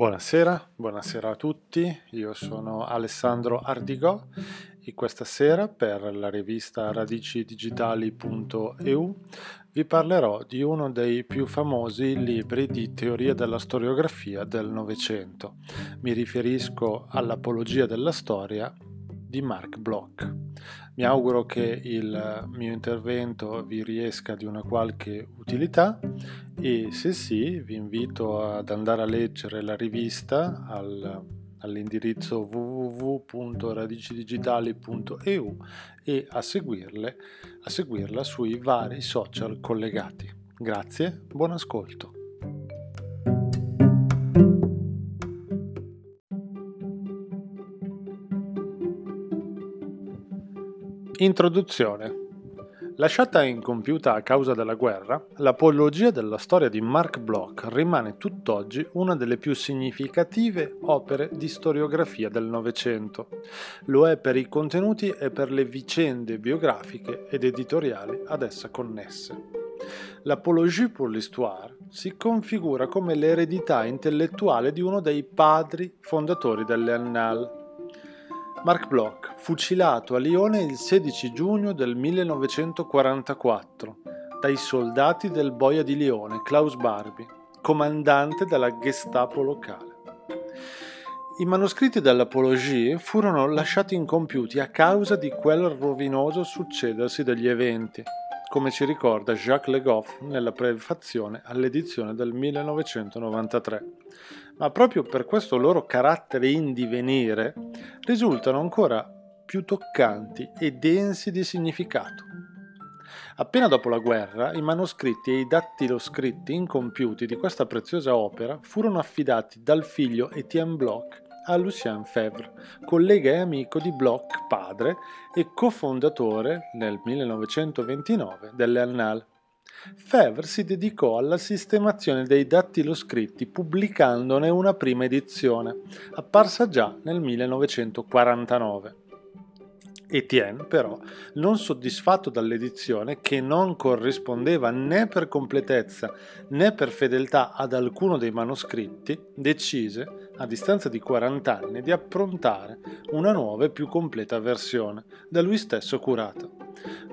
Buonasera, buonasera a tutti, io sono Alessandro Ardigò e questa sera per la rivista radicidigitali.eu vi parlerò di uno dei più famosi libri di teoria della storiografia del Novecento. Mi riferisco all'Apologia della storia di Mark Bloch. Mi auguro che il mio intervento vi riesca di una qualche utilità e se sì vi invito ad andare a leggere la rivista al, all'indirizzo www.radicidigitali.eu e a, seguirle, a seguirla sui vari social collegati. Grazie, buon ascolto. Introduzione. Lasciata incompiuta a causa della guerra, l'apologia della storia di Mark Bloch rimane tutt'oggi una delle più significative opere di storiografia del Novecento. Lo è per i contenuti e per le vicende biografiche ed editoriali ad essa connesse. L'Apologie pour l'Histoire si configura come l'eredità intellettuale di uno dei padri fondatori delle Annales, Mark Bloch, fucilato a Lione il 16 giugno del 1944 dai soldati del boia di Lione, Klaus Barbie, comandante della Gestapo locale. I manoscritti dell'Apologie furono lasciati incompiuti a causa di quel rovinoso succedersi degli eventi, come ci ricorda Jacques Le Goff nella prefazione all'edizione del 1993 ma proprio per questo loro carattere in divenire risultano ancora più toccanti e densi di significato. Appena dopo la guerra, i manoscritti e i dattiloscritti incompiuti di questa preziosa opera furono affidati dal figlio Etienne Bloch a Lucien Febvre, collega e amico di Bloch padre e cofondatore nel 1929 delle Annales. Fevre si dedicò alla sistemazione dei dattiloscritti pubblicandone una prima edizione, apparsa già nel 1949. Etienne, però, non soddisfatto dall'edizione, che non corrispondeva né per completezza né per fedeltà ad alcuno dei manoscritti, decise, a distanza di 40 anni, di approntare una nuova e più completa versione, da lui stesso curata.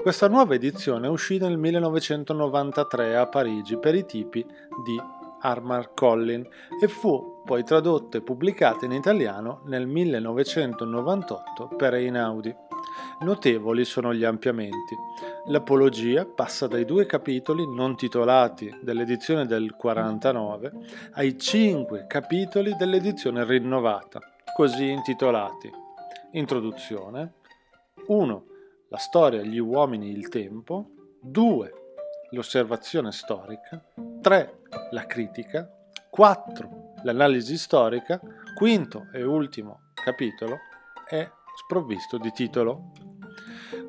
Questa nuova edizione uscì nel 1993 a Parigi per i tipi di Armar Collin e fu poi tradotta e pubblicata in italiano nel 1998 per Einaudi. Notevoli sono gli ampliamenti. L'Apologia passa dai due capitoli non titolati dell'edizione del 49 ai cinque capitoli dell'edizione rinnovata, così intitolati Introduzione 1. La storia, gli uomini, il tempo 2. L'osservazione storica 3. La critica 4. L'analisi storica quinto e ultimo capitolo è sprovvisto di titolo.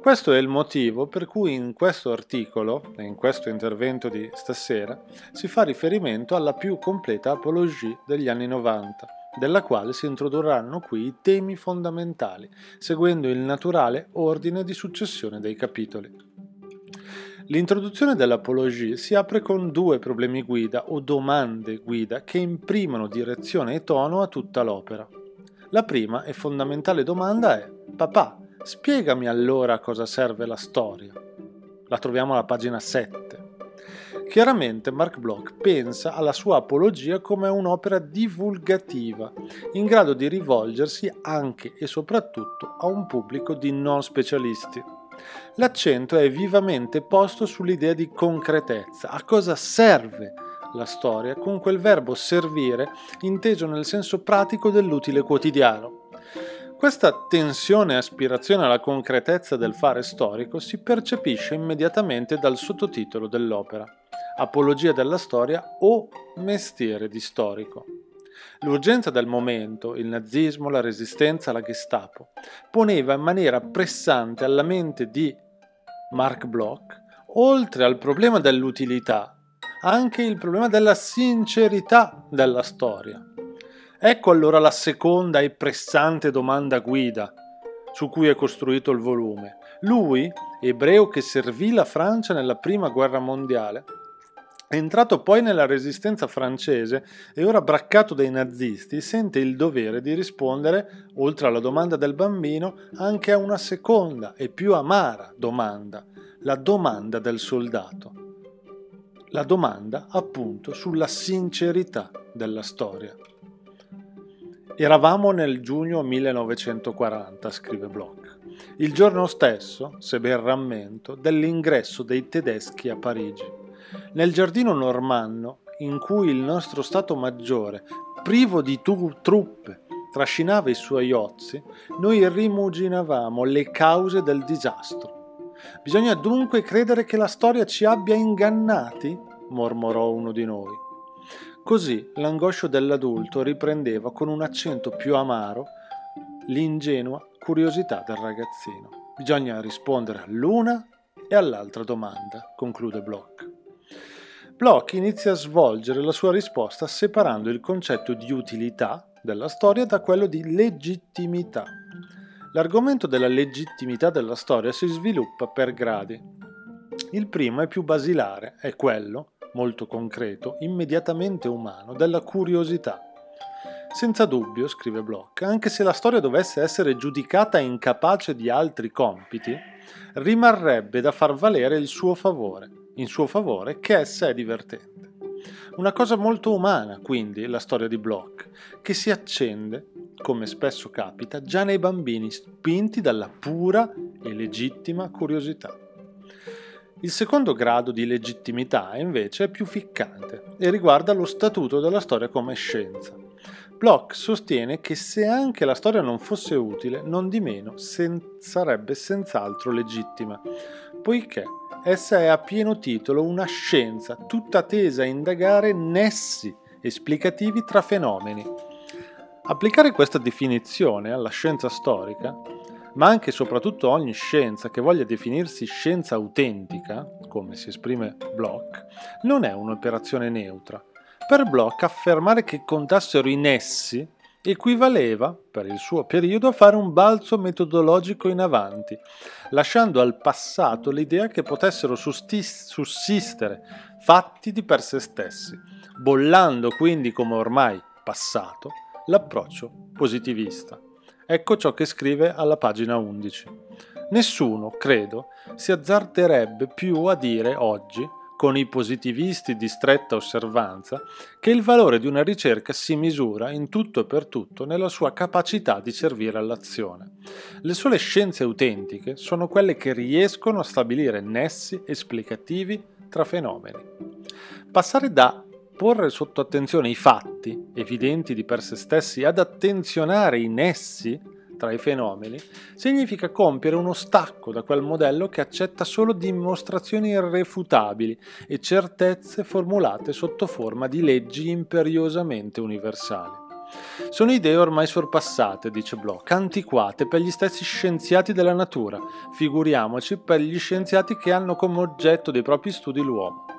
Questo è il motivo per cui in questo articolo e in questo intervento di stasera si fa riferimento alla più completa apologie degli anni 90, della quale si introdurranno qui i temi fondamentali, seguendo il naturale ordine di successione dei capitoli. L'introduzione dell'apologie si apre con due problemi guida o domande guida che imprimono direzione e tono a tutta l'opera. La prima e fondamentale domanda è Papà, spiegami allora a cosa serve la storia. La troviamo alla pagina 7. Chiaramente Mark Bloch pensa alla sua apologia come un'opera divulgativa, in grado di rivolgersi anche e soprattutto a un pubblico di non specialisti. L'accento è vivamente posto sull'idea di concretezza, a cosa serve la storia con quel verbo servire inteso nel senso pratico dell'utile quotidiano. Questa tensione e aspirazione alla concretezza del fare storico si percepisce immediatamente dal sottotitolo dell'opera, Apologia della storia o Mestiere di storico. L'urgenza del momento, il nazismo, la resistenza alla Gestapo, poneva in maniera pressante alla mente di Mark Bloch, oltre al problema dell'utilità, anche il problema della sincerità della storia. Ecco allora la seconda e pressante domanda guida su cui è costruito il volume. Lui, ebreo che servì la Francia nella prima guerra mondiale, Entrato poi nella resistenza francese e ora braccato dai nazisti, sente il dovere di rispondere, oltre alla domanda del bambino, anche a una seconda e più amara domanda, la domanda del soldato. La domanda, appunto, sulla sincerità della storia. Eravamo nel giugno 1940, scrive Bloch, il giorno stesso, se ben rammento, dell'ingresso dei tedeschi a Parigi. Nel giardino normanno, in cui il nostro Stato Maggiore, privo di tu- truppe, trascinava i suoi ozzi, noi rimuginavamo le cause del disastro. Bisogna dunque credere che la storia ci abbia ingannati? mormorò uno di noi. Così l'angoscio dell'adulto riprendeva con un accento più amaro l'ingenua curiosità del ragazzino. Bisogna rispondere all'una e all'altra domanda, conclude Bloch. Bloch inizia a svolgere la sua risposta separando il concetto di utilità della storia da quello di legittimità. L'argomento della legittimità della storia si sviluppa per gradi. Il primo è più basilare, è quello, molto concreto, immediatamente umano, della curiosità. Senza dubbio, scrive Bloch, anche se la storia dovesse essere giudicata incapace di altri compiti, rimarrebbe da far valere il suo favore in suo favore che essa è divertente. Una cosa molto umana, quindi, la storia di Bloch, che si accende, come spesso capita, già nei bambini spinti dalla pura e legittima curiosità. Il secondo grado di legittimità, invece, è più ficcante e riguarda lo statuto della storia come scienza. Bloch sostiene che se anche la storia non fosse utile, non di meno sen- sarebbe senz'altro legittima, poiché essa è a pieno titolo una scienza tutta tesa a indagare nessi esplicativi tra fenomeni. Applicare questa definizione alla scienza storica, ma anche e soprattutto ogni scienza che voglia definirsi scienza autentica, come si esprime Bloch, non è un'operazione neutra. Per Bloch affermare che contassero i nessi equivaleva, per il suo periodo, a fare un balzo metodologico in avanti, lasciando al passato l'idea che potessero sussistere fatti di per sé stessi, bollando quindi come ormai passato l'approccio positivista. Ecco ciò che scrive alla pagina 11. Nessuno, credo, si azzarderebbe più a dire oggi con i positivisti di stretta osservanza, che il valore di una ricerca si misura in tutto e per tutto nella sua capacità di servire all'azione. Le sole scienze autentiche sono quelle che riescono a stabilire nessi esplicativi tra fenomeni. Passare da porre sotto attenzione i fatti, evidenti di per sé stessi, ad attenzionare i nessi, tra i fenomeni, significa compiere uno stacco da quel modello che accetta solo dimostrazioni irrefutabili e certezze formulate sotto forma di leggi imperiosamente universali. Sono idee ormai sorpassate, dice Bloch, antiquate per gli stessi scienziati della natura, figuriamoci per gli scienziati che hanno come oggetto dei propri studi l'uomo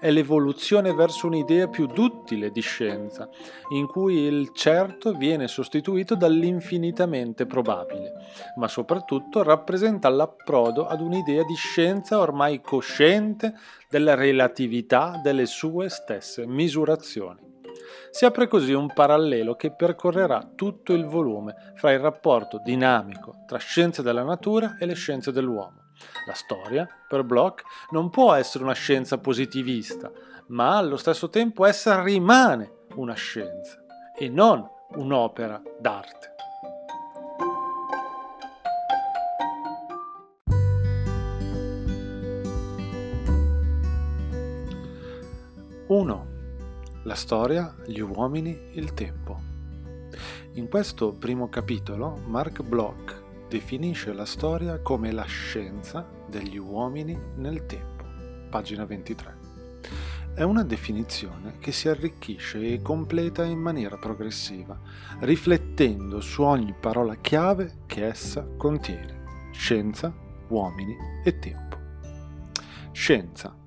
è l'evoluzione verso un'idea più duttile di scienza, in cui il certo viene sostituito dall'infinitamente probabile, ma soprattutto rappresenta l'approdo ad un'idea di scienza ormai cosciente della relatività delle sue stesse misurazioni. Si apre così un parallelo che percorrerà tutto il volume fra il rapporto dinamico tra scienze della natura e le scienze dell'uomo la storia, per Bloch, non può essere una scienza positivista, ma allo stesso tempo essa rimane una scienza e non un'opera d'arte. Uno. La storia, gli uomini, il tempo. In questo primo capitolo Mark Bloch definisce la storia come la scienza degli uomini nel tempo. Pagina 23. È una definizione che si arricchisce e completa in maniera progressiva, riflettendo su ogni parola chiave che essa contiene. Scienza, uomini e tempo. Scienza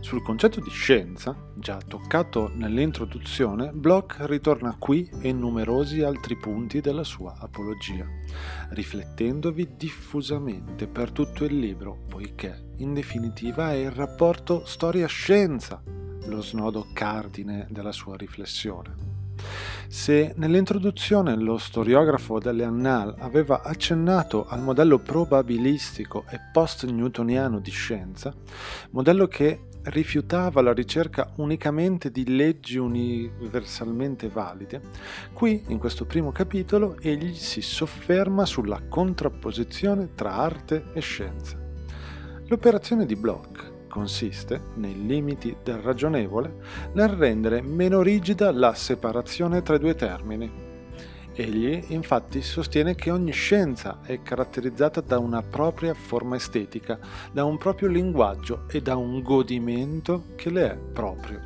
sul concetto di scienza, già toccato nell'introduzione, Bloch ritorna qui e in numerosi altri punti della sua apologia, riflettendovi diffusamente per tutto il libro, poiché in definitiva è il rapporto storia-scienza lo snodo cardine della sua riflessione. Se nell'introduzione lo storiografo delle Annales aveva accennato al modello probabilistico e post-newtoniano di scienza, modello che rifiutava la ricerca unicamente di leggi universalmente valide, qui in questo primo capitolo egli si sofferma sulla contrapposizione tra arte e scienza. L'operazione di Bloch consiste, nei limiti del ragionevole, nel rendere meno rigida la separazione tra i due termini. Egli infatti sostiene che ogni scienza è caratterizzata da una propria forma estetica, da un proprio linguaggio e da un godimento che le è proprio.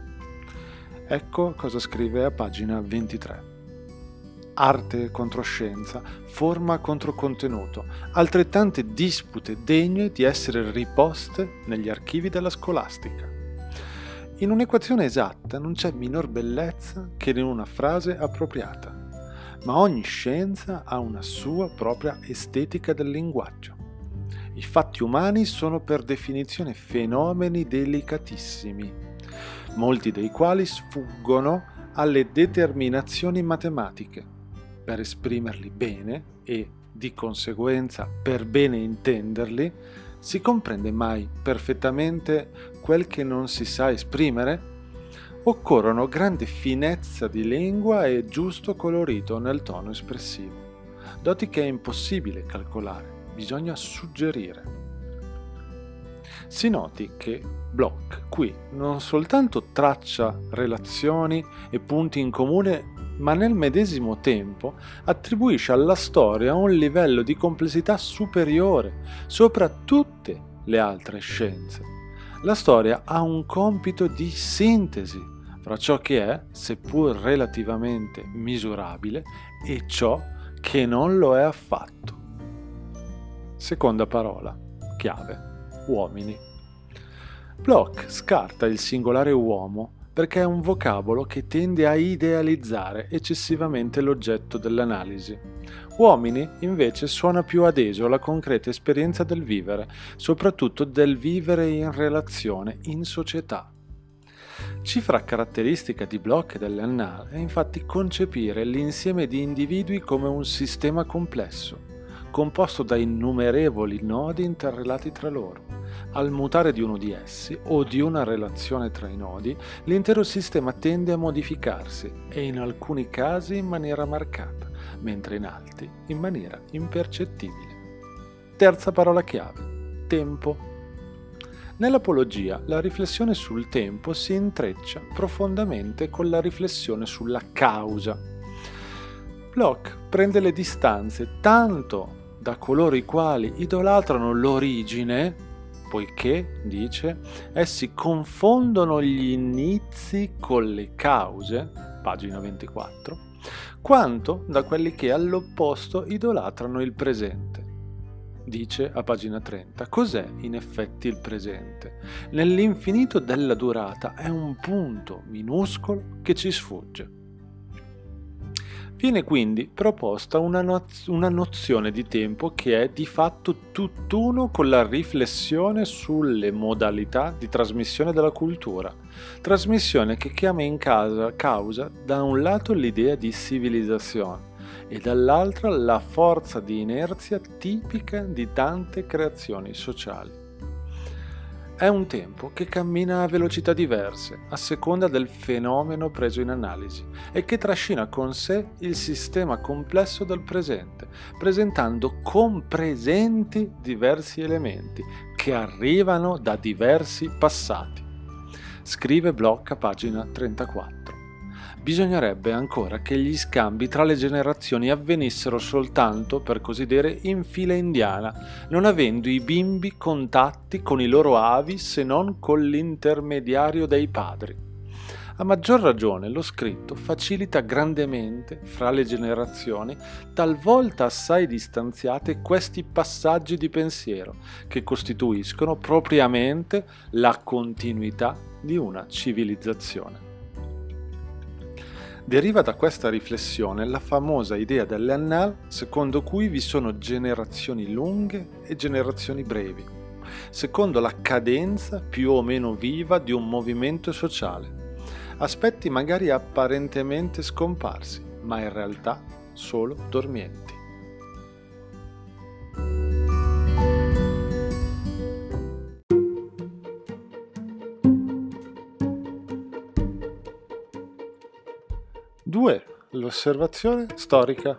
Ecco cosa scrive a pagina 23 arte contro scienza, forma contro contenuto, altrettante dispute degne di essere riposte negli archivi della scolastica. In un'equazione esatta non c'è minor bellezza che in una frase appropriata, ma ogni scienza ha una sua propria estetica del linguaggio. I fatti umani sono per definizione fenomeni delicatissimi, molti dei quali sfuggono alle determinazioni matematiche per esprimerli bene e, di conseguenza, per bene intenderli, si comprende mai perfettamente quel che non si sa esprimere? Occorrono grande finezza di lingua e giusto colorito nel tono espressivo, doti che è impossibile calcolare, bisogna suggerire. Si noti che Bloch qui non soltanto traccia relazioni e punti in comune ma nel medesimo tempo attribuisce alla storia un livello di complessità superiore sopra tutte le altre scienze. La storia ha un compito di sintesi fra ciò che è, seppur relativamente misurabile, e ciò che non lo è affatto. Seconda parola, chiave, uomini. Bloch scarta il singolare uomo perché è un vocabolo che tende a idealizzare eccessivamente l'oggetto dell'analisi. Uomini invece suona più adeso alla concreta esperienza del vivere, soprattutto del vivere in relazione, in società. Cifra caratteristica di Bloch e dell'Annale è infatti concepire l'insieme di individui come un sistema complesso, composto da innumerevoli nodi interrelati tra loro al mutare di uno di essi o di una relazione tra i nodi, l'intero sistema tende a modificarsi e in alcuni casi in maniera marcata, mentre in altri in maniera impercettibile. Terza parola chiave, tempo. Nell'apologia la riflessione sul tempo si intreccia profondamente con la riflessione sulla causa. Bloch prende le distanze tanto da coloro i quali idolatrano l'origine poiché, dice, essi confondono gli inizi con le cause, pagina 24, quanto da quelli che all'opposto idolatrano il presente. Dice a pagina 30, cos'è in effetti il presente? Nell'infinito della durata è un punto minuscolo che ci sfugge. Viene quindi proposta una, noz- una, nozione di tempo che è di fatto tutt'uno con la riflessione sulle modalità di trasmissione della cultura, trasmissione che chiama in casa, causa da un lato l'idea di civilizzazione e dall'altra la forza di inerzia tipica di tante creazioni sociali. È un tempo che cammina a velocità diverse, a seconda del fenomeno preso in analisi, e che trascina con sé il sistema complesso del presente, presentando compresenti diversi elementi che arrivano da diversi passati. Scrive Bloch a pagina 34 bisognerebbe ancora che gli scambi tra le generazioni avvenissero soltanto, per così dire, in fila indiana, non avendo i bimbi contatti con i loro avi se non con l'intermediario dei padri. A maggior ragione lo scritto facilita grandemente fra le generazioni, talvolta assai distanziate, questi passaggi di pensiero che costituiscono propriamente la continuità di una civilizzazione. Deriva da questa riflessione la famosa idea dell'Ennal secondo cui vi sono generazioni lunghe e generazioni brevi. secondo la cadenza più o meno viva di un movimento sociale. Aspetti magari apparentemente scomparsi, ma in realtà solo dormienti. L'osservazione storica.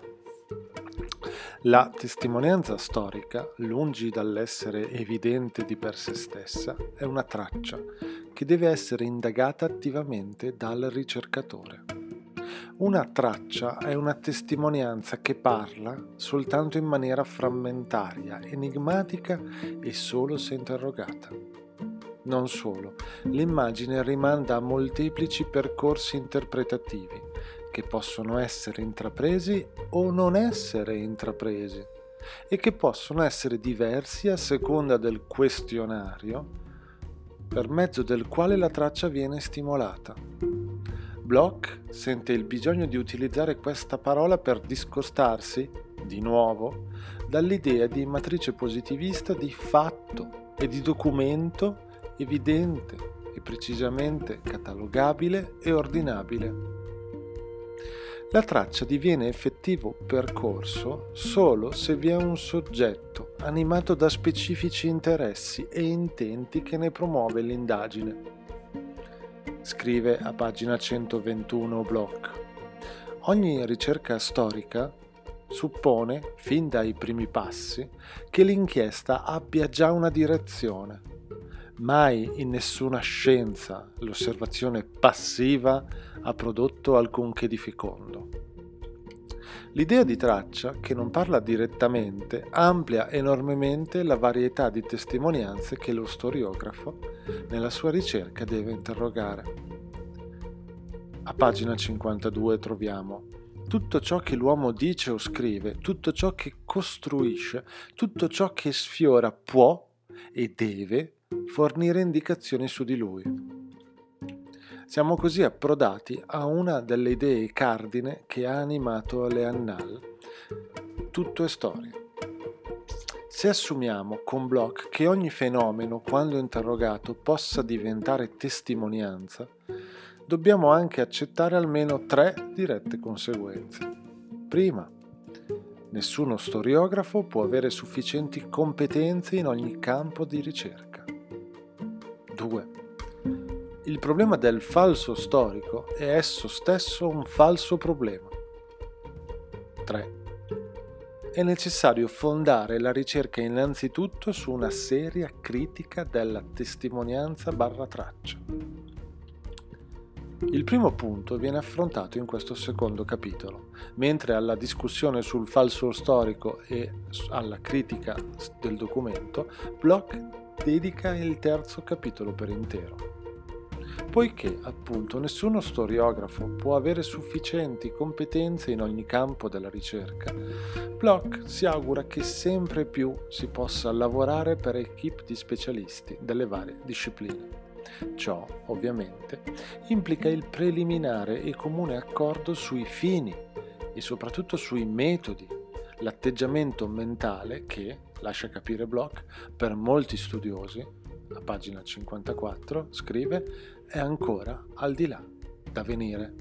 La testimonianza storica, lungi dall'essere evidente di per sé stessa, è una traccia che deve essere indagata attivamente dal ricercatore. Una traccia è una testimonianza che parla soltanto in maniera frammentaria, enigmatica e solo se interrogata. Non solo, l'immagine rimanda a molteplici percorsi interpretativi che possono essere intrapresi o non essere intrapresi e che possono essere diversi a seconda del questionario per mezzo del quale la traccia viene stimolata. Bloch sente il bisogno di utilizzare questa parola per discostarsi, di nuovo, dall'idea di matrice positivista di fatto e di documento evidente e precisamente catalogabile e ordinabile. La traccia diviene effettivo percorso solo se vi è un soggetto animato da specifici interessi e intenti che ne promuove l'indagine. Scrive a pagina 121 Bloch. Ogni ricerca storica suppone, fin dai primi passi, che l'inchiesta abbia già una direzione. Mai in nessuna scienza l'osservazione passiva ha prodotto alcunché di fecondo. L'idea di traccia, che non parla direttamente, amplia enormemente la varietà di testimonianze che lo storiografo nella sua ricerca deve interrogare. A pagina 52 troviamo tutto ciò che l'uomo dice o scrive, tutto ciò che costruisce, tutto ciò che sfiora può e deve fornire indicazioni su di lui. Siamo così approdati a una delle idee cardine che ha animato le Annales. Tutto è storia. Se assumiamo con Bloch che ogni fenomeno, quando interrogato, possa diventare testimonianza, dobbiamo anche accettare almeno tre dirette conseguenze. Prima, nessuno storiografo può avere sufficienti competenze in ogni campo di ricerca. 2 il problema del falso storico è esso stesso un falso problema. 3. È necessario fondare la ricerca innanzitutto su una seria critica della testimonianza barra traccia. Il primo punto viene affrontato in questo secondo capitolo, mentre alla discussione sul falso storico e alla critica del documento, Bloch dedica il terzo capitolo per intero. Poiché, appunto, nessuno storiografo può avere sufficienti competenze in ogni campo della ricerca, Bloch si augura che sempre più si possa lavorare per equip di specialisti delle varie discipline. Ciò, ovviamente, implica il preliminare e comune accordo sui fini e soprattutto sui metodi, l'atteggiamento mentale che, lascia capire Bloch, per molti studiosi, a pagina 54, scrive è ancora al di là da venire.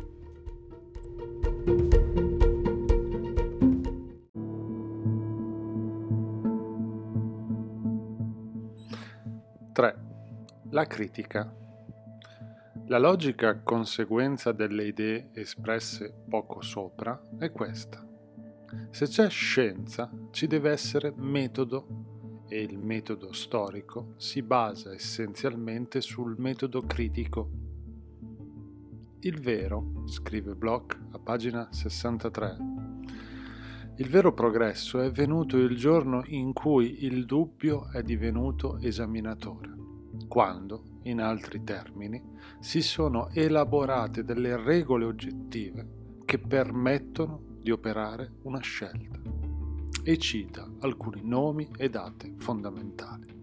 Tre. La critica. La logica conseguenza delle idee espresse poco sopra è questa. Se c'è scienza, ci deve essere metodo e il metodo storico si basa essenzialmente sul metodo critico. Il vero, scrive Bloch a pagina 63, il vero progresso è venuto il giorno in cui il dubbio è divenuto esaminatore, quando, in altri termini, si sono elaborate delle regole oggettive che permettono di operare una scelta e cita alcuni nomi e date fondamentali.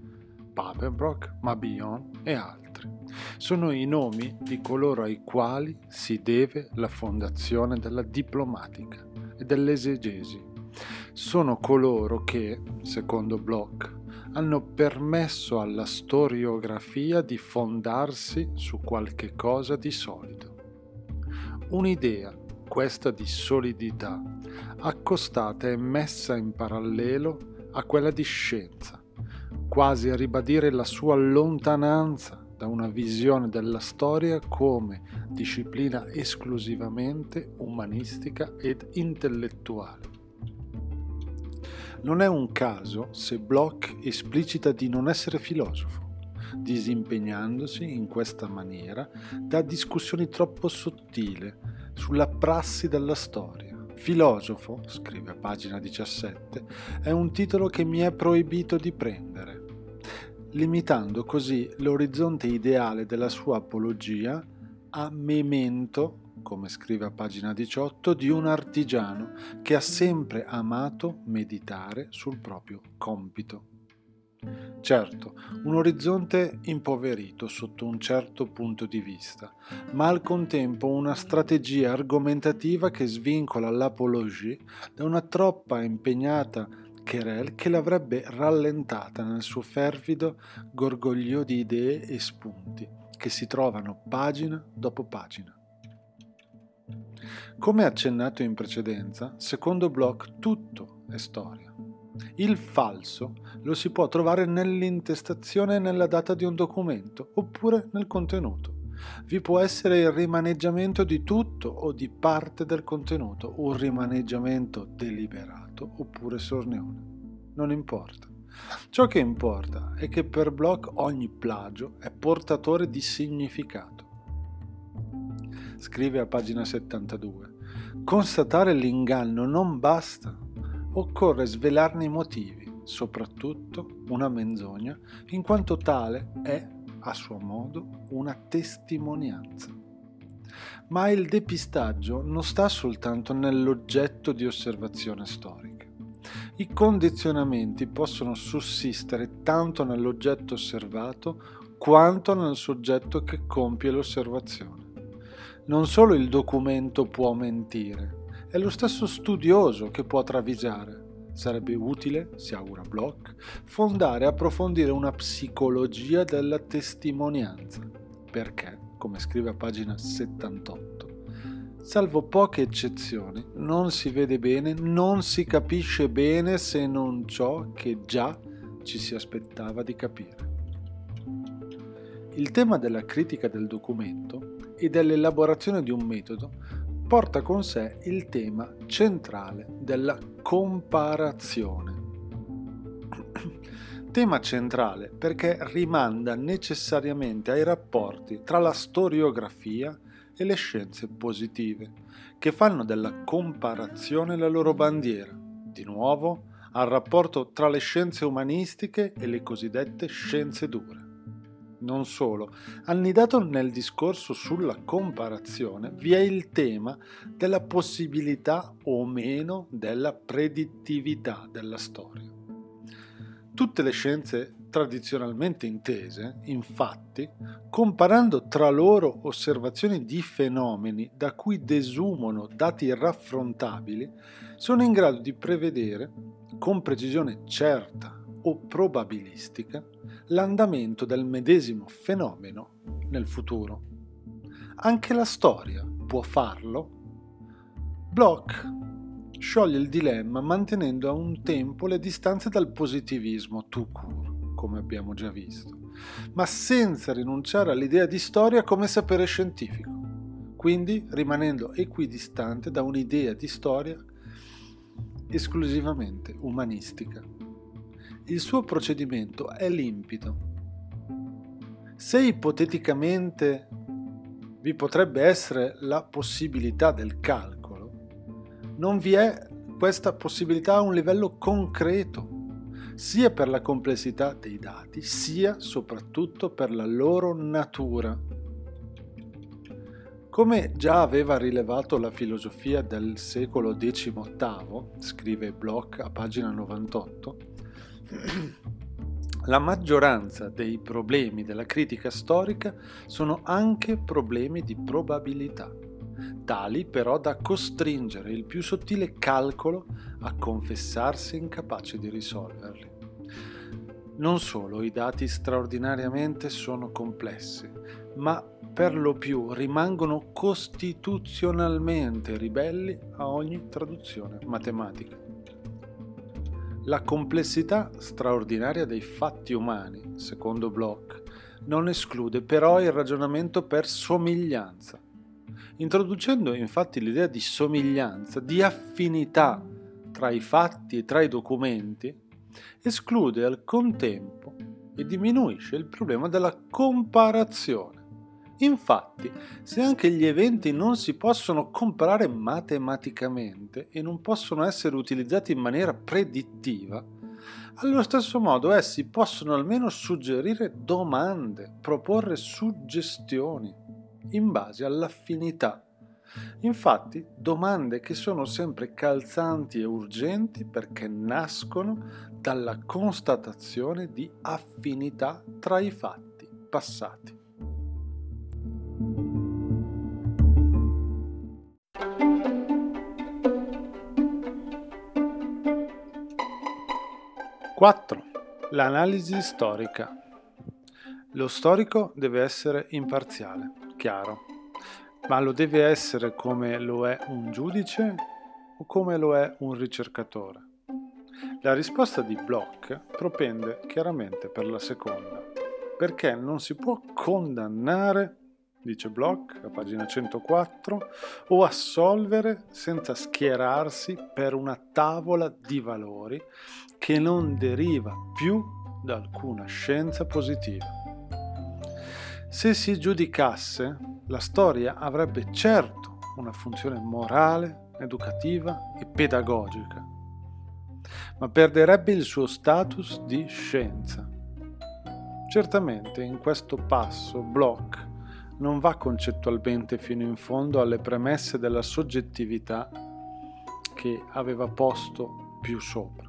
Papenbrock, Mabillon e altri. Sono i nomi di coloro ai quali si deve la fondazione della diplomatica e dell'esegesi. Sono coloro che, secondo Bloch, hanno permesso alla storiografia di fondarsi su qualche cosa di solido. Un'idea, questa di solidità, accostata e messa in parallelo a quella di scienza, quasi a ribadire la sua lontananza da una visione della storia come disciplina esclusivamente umanistica ed intellettuale. Non è un caso se Bloch esplicita di non essere filosofo, disimpegnandosi in questa maniera da discussioni troppo sottili sulla prassi della storia. Filosofo, scrive a pagina 17, è un titolo che mi è proibito di prendere, limitando così l'orizzonte ideale della sua apologia a memento come scrive a pagina 18, di un artigiano che ha sempre amato meditare sul proprio compito. Certo, un orizzonte impoverito sotto un certo punto di vista, ma al contempo una strategia argomentativa che svincola l'apologie da una troppa impegnata querel che l'avrebbe rallentata nel suo fervido gorgoglio di idee e spunti che si trovano pagina dopo pagina. Come accennato in precedenza, secondo Bloch tutto è storia. Il falso lo si può trovare nell'intestazione e nella data di un documento, oppure nel contenuto. Vi può essere il rimaneggiamento di tutto o di parte del contenuto, un rimaneggiamento deliberato oppure sornione. Non importa. Ciò che importa è che per Bloch ogni plagio è portatore di significato scrive a pagina 72. Constatare l'inganno non basta, occorre svelarne i motivi, soprattutto una menzogna, in quanto tale è, a suo modo, una testimonianza. Ma il depistaggio non sta soltanto nell'oggetto di osservazione storica. I condizionamenti possono sussistere tanto nell'oggetto osservato quanto nel soggetto che compie l'osservazione non solo il documento può mentire, è lo stesso studioso che può travisare. Sarebbe utile, si augura Bloch, fondare e approfondire una psicologia della testimonianza, perché, come scrive a pagina 78, salvo poche eccezioni, non si vede bene, non si capisce bene se non ciò che già ci si aspettava di capire. Il tema della critica del documento e dell'elaborazione di un metodo porta con sé il tema centrale della comparazione. tema centrale perché rimanda necessariamente ai rapporti tra la storiografia e le scienze positive, che fanno della comparazione la loro bandiera, di nuovo al rapporto tra le scienze umanistiche e le cosiddette scienze dure. Non solo, annidato nel discorso sulla comparazione vi è il tema della possibilità o meno della predittività della storia. Tutte le scienze tradizionalmente intese, infatti, comparando tra loro osservazioni di fenomeni da cui desumono dati raffrontabili, sono in grado di prevedere, con precisione certa o probabilistica, l'andamento del medesimo fenomeno nel futuro. Anche la storia può farlo? Bloch scioglie il dilemma mantenendo a un tempo le distanze dal positivismo tout court, come abbiamo già visto, ma senza rinunciare all'idea di storia come sapere scientifico, quindi rimanendo equidistante da un'idea di storia esclusivamente umanistica il suo procedimento è limpido. Se ipoteticamente vi potrebbe essere la possibilità del calcolo, non vi è questa possibilità a un livello concreto, sia per la complessità dei dati, sia soprattutto per la loro natura. Come già aveva rilevato la filosofia del secolo XVIII, scrive Bloch a pagina 98, la maggioranza dei problemi della critica storica sono anche problemi di probabilità, tali però da costringere il più sottile calcolo a confessarsi incapace di risolverli. Non solo i dati straordinariamente sono complessi, ma per lo più rimangono costituzionalmente ribelli a ogni traduzione matematica. La complessità straordinaria dei fatti umani, secondo Bloch, non esclude però il ragionamento per somiglianza, introducendo infatti l'idea di somiglianza, di affinità tra i fatti e tra i documenti, esclude al contempo e diminuisce il problema della comparazione Infatti, se anche gli eventi non si possono comparare matematicamente e non possono essere utilizzati in maniera predittiva, allo stesso modo essi possono almeno suggerire domande, proporre suggestioni in base all'affinità. Infatti, domande che sono sempre calzanti e urgenti perché nascono dalla constatazione di affinità tra i fatti passati. 4. L'analisi storica. Lo storico deve essere imparziale, chiaro, ma lo deve essere come lo è un giudice o come lo è un ricercatore. La risposta di Bloch propende chiaramente per la seconda, perché non si può condannare dice Bloch a pagina 104, o assolvere senza schierarsi per una tavola di valori che non deriva più da alcuna scienza positiva. Se si giudicasse, la storia avrebbe certo una funzione morale, educativa e pedagogica, ma perderebbe il suo status di scienza. Certamente in questo passo Bloch non va concettualmente fino in fondo alle premesse della soggettività che aveva posto più sopra.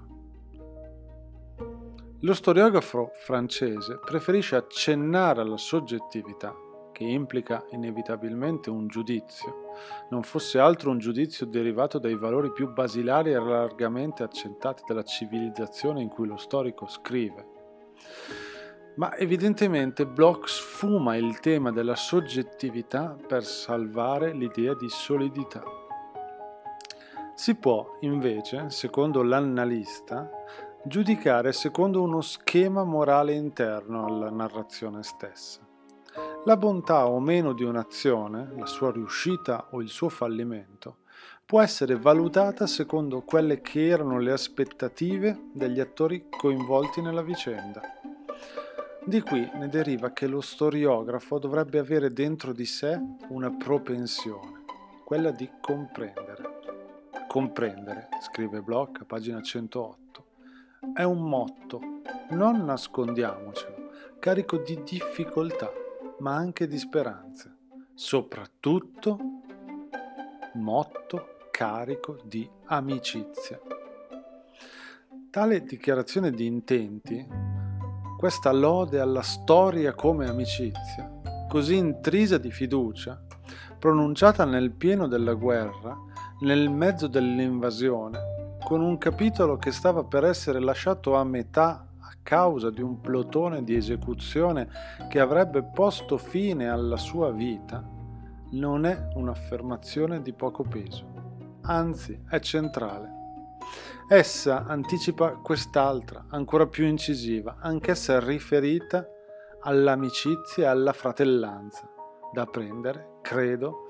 Lo storiografo francese preferisce accennare alla soggettività, che implica inevitabilmente un giudizio, non fosse altro un giudizio derivato dai valori più basilari e largamente accettati dalla civilizzazione in cui lo storico scrive ma evidentemente Bloch sfuma il tema della soggettività per salvare l'idea di solidità. Si può, invece, secondo l'annalista, giudicare secondo uno schema morale interno alla narrazione stessa. La bontà o meno di un'azione, la sua riuscita o il suo fallimento, può essere valutata secondo quelle che erano le aspettative degli attori coinvolti nella vicenda. Di qui ne deriva che lo storiografo dovrebbe avere dentro di sé una propensione, quella di comprendere. Comprendere, scrive Bloch a pagina 108, è un motto, non nascondiamocelo, carico di difficoltà, ma anche di speranze, soprattutto motto carico di amicizia. Tale dichiarazione di intenti questa lode alla storia come amicizia, così intrisa di fiducia, pronunciata nel pieno della guerra, nel mezzo dell'invasione, con un capitolo che stava per essere lasciato a metà a causa di un plotone di esecuzione che avrebbe posto fine alla sua vita, non è un'affermazione di poco peso, anzi è centrale. Essa anticipa quest'altra, ancora più incisiva, anch'essa riferita all'amicizia e alla fratellanza, da prendere, credo,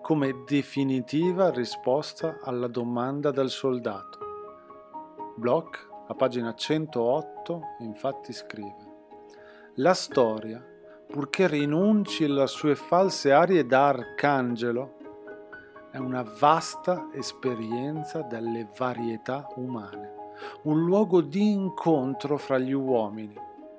come definitiva risposta alla domanda del soldato. Bloch, a pagina 108, infatti scrive La storia, purché rinunci alle sue false arie da arcangelo, è una vasta esperienza delle varietà umane, un luogo di incontro fra gli uomini.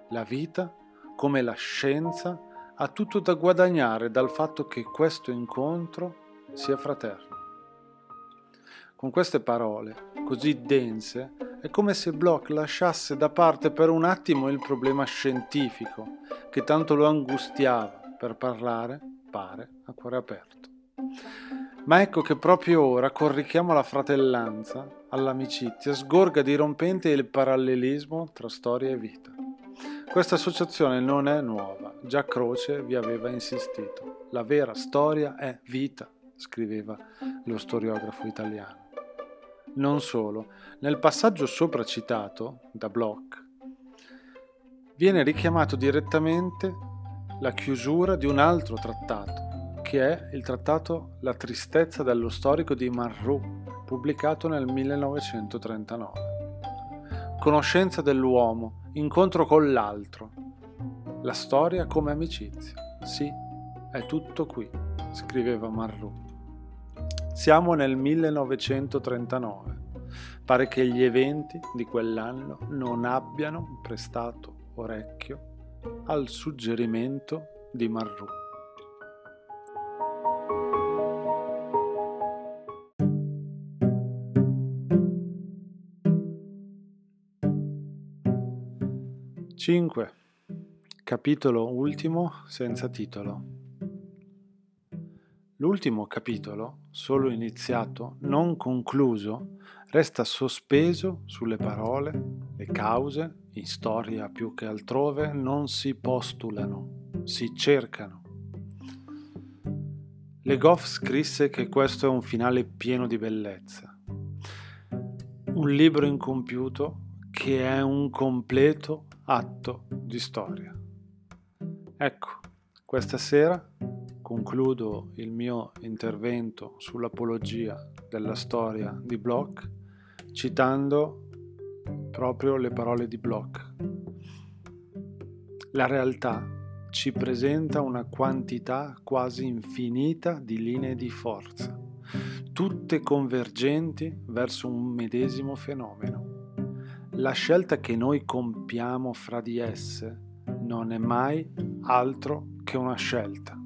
La vita, come la scienza, ha tutto da guadagnare dal fatto che questo incontro sia fraterno. Con queste parole, così dense, è come se Bloch lasciasse da parte per un attimo il problema scientifico che tanto lo angustiava per parlare, pare, a cuore aperto. Ma ecco che proprio ora, col richiamo alla fratellanza, all'amicizia, sgorga dirompente il parallelismo tra storia e vita. Questa associazione non è nuova, già Croce vi aveva insistito. La vera storia è vita, scriveva lo storiografo italiano. Non solo, nel passaggio sopra citato da Bloch viene richiamato direttamente la chiusura di un altro trattato, che è il trattato La tristezza dello storico di Marrou, pubblicato nel 1939. Conoscenza dell'uomo, incontro con l'altro. La storia come amicizia. Sì, è tutto qui, scriveva Marrou. Siamo nel 1939. Pare che gli eventi di quell'anno non abbiano prestato orecchio al suggerimento di Marrou. 5. Capitolo ultimo senza titolo. L'ultimo capitolo, solo iniziato, non concluso, resta sospeso sulle parole, le cause, in storia più che altrove, non si postulano, si cercano. Le Goff scrisse che questo è un finale pieno di bellezza, un libro incompiuto che è un completo atto di storia. Ecco, questa sera concludo il mio intervento sull'apologia della storia di Bloch citando proprio le parole di Bloch. La realtà ci presenta una quantità quasi infinita di linee di forza, tutte convergenti verso un medesimo fenomeno. La scelta che noi compiamo fra di esse non è mai altro che una scelta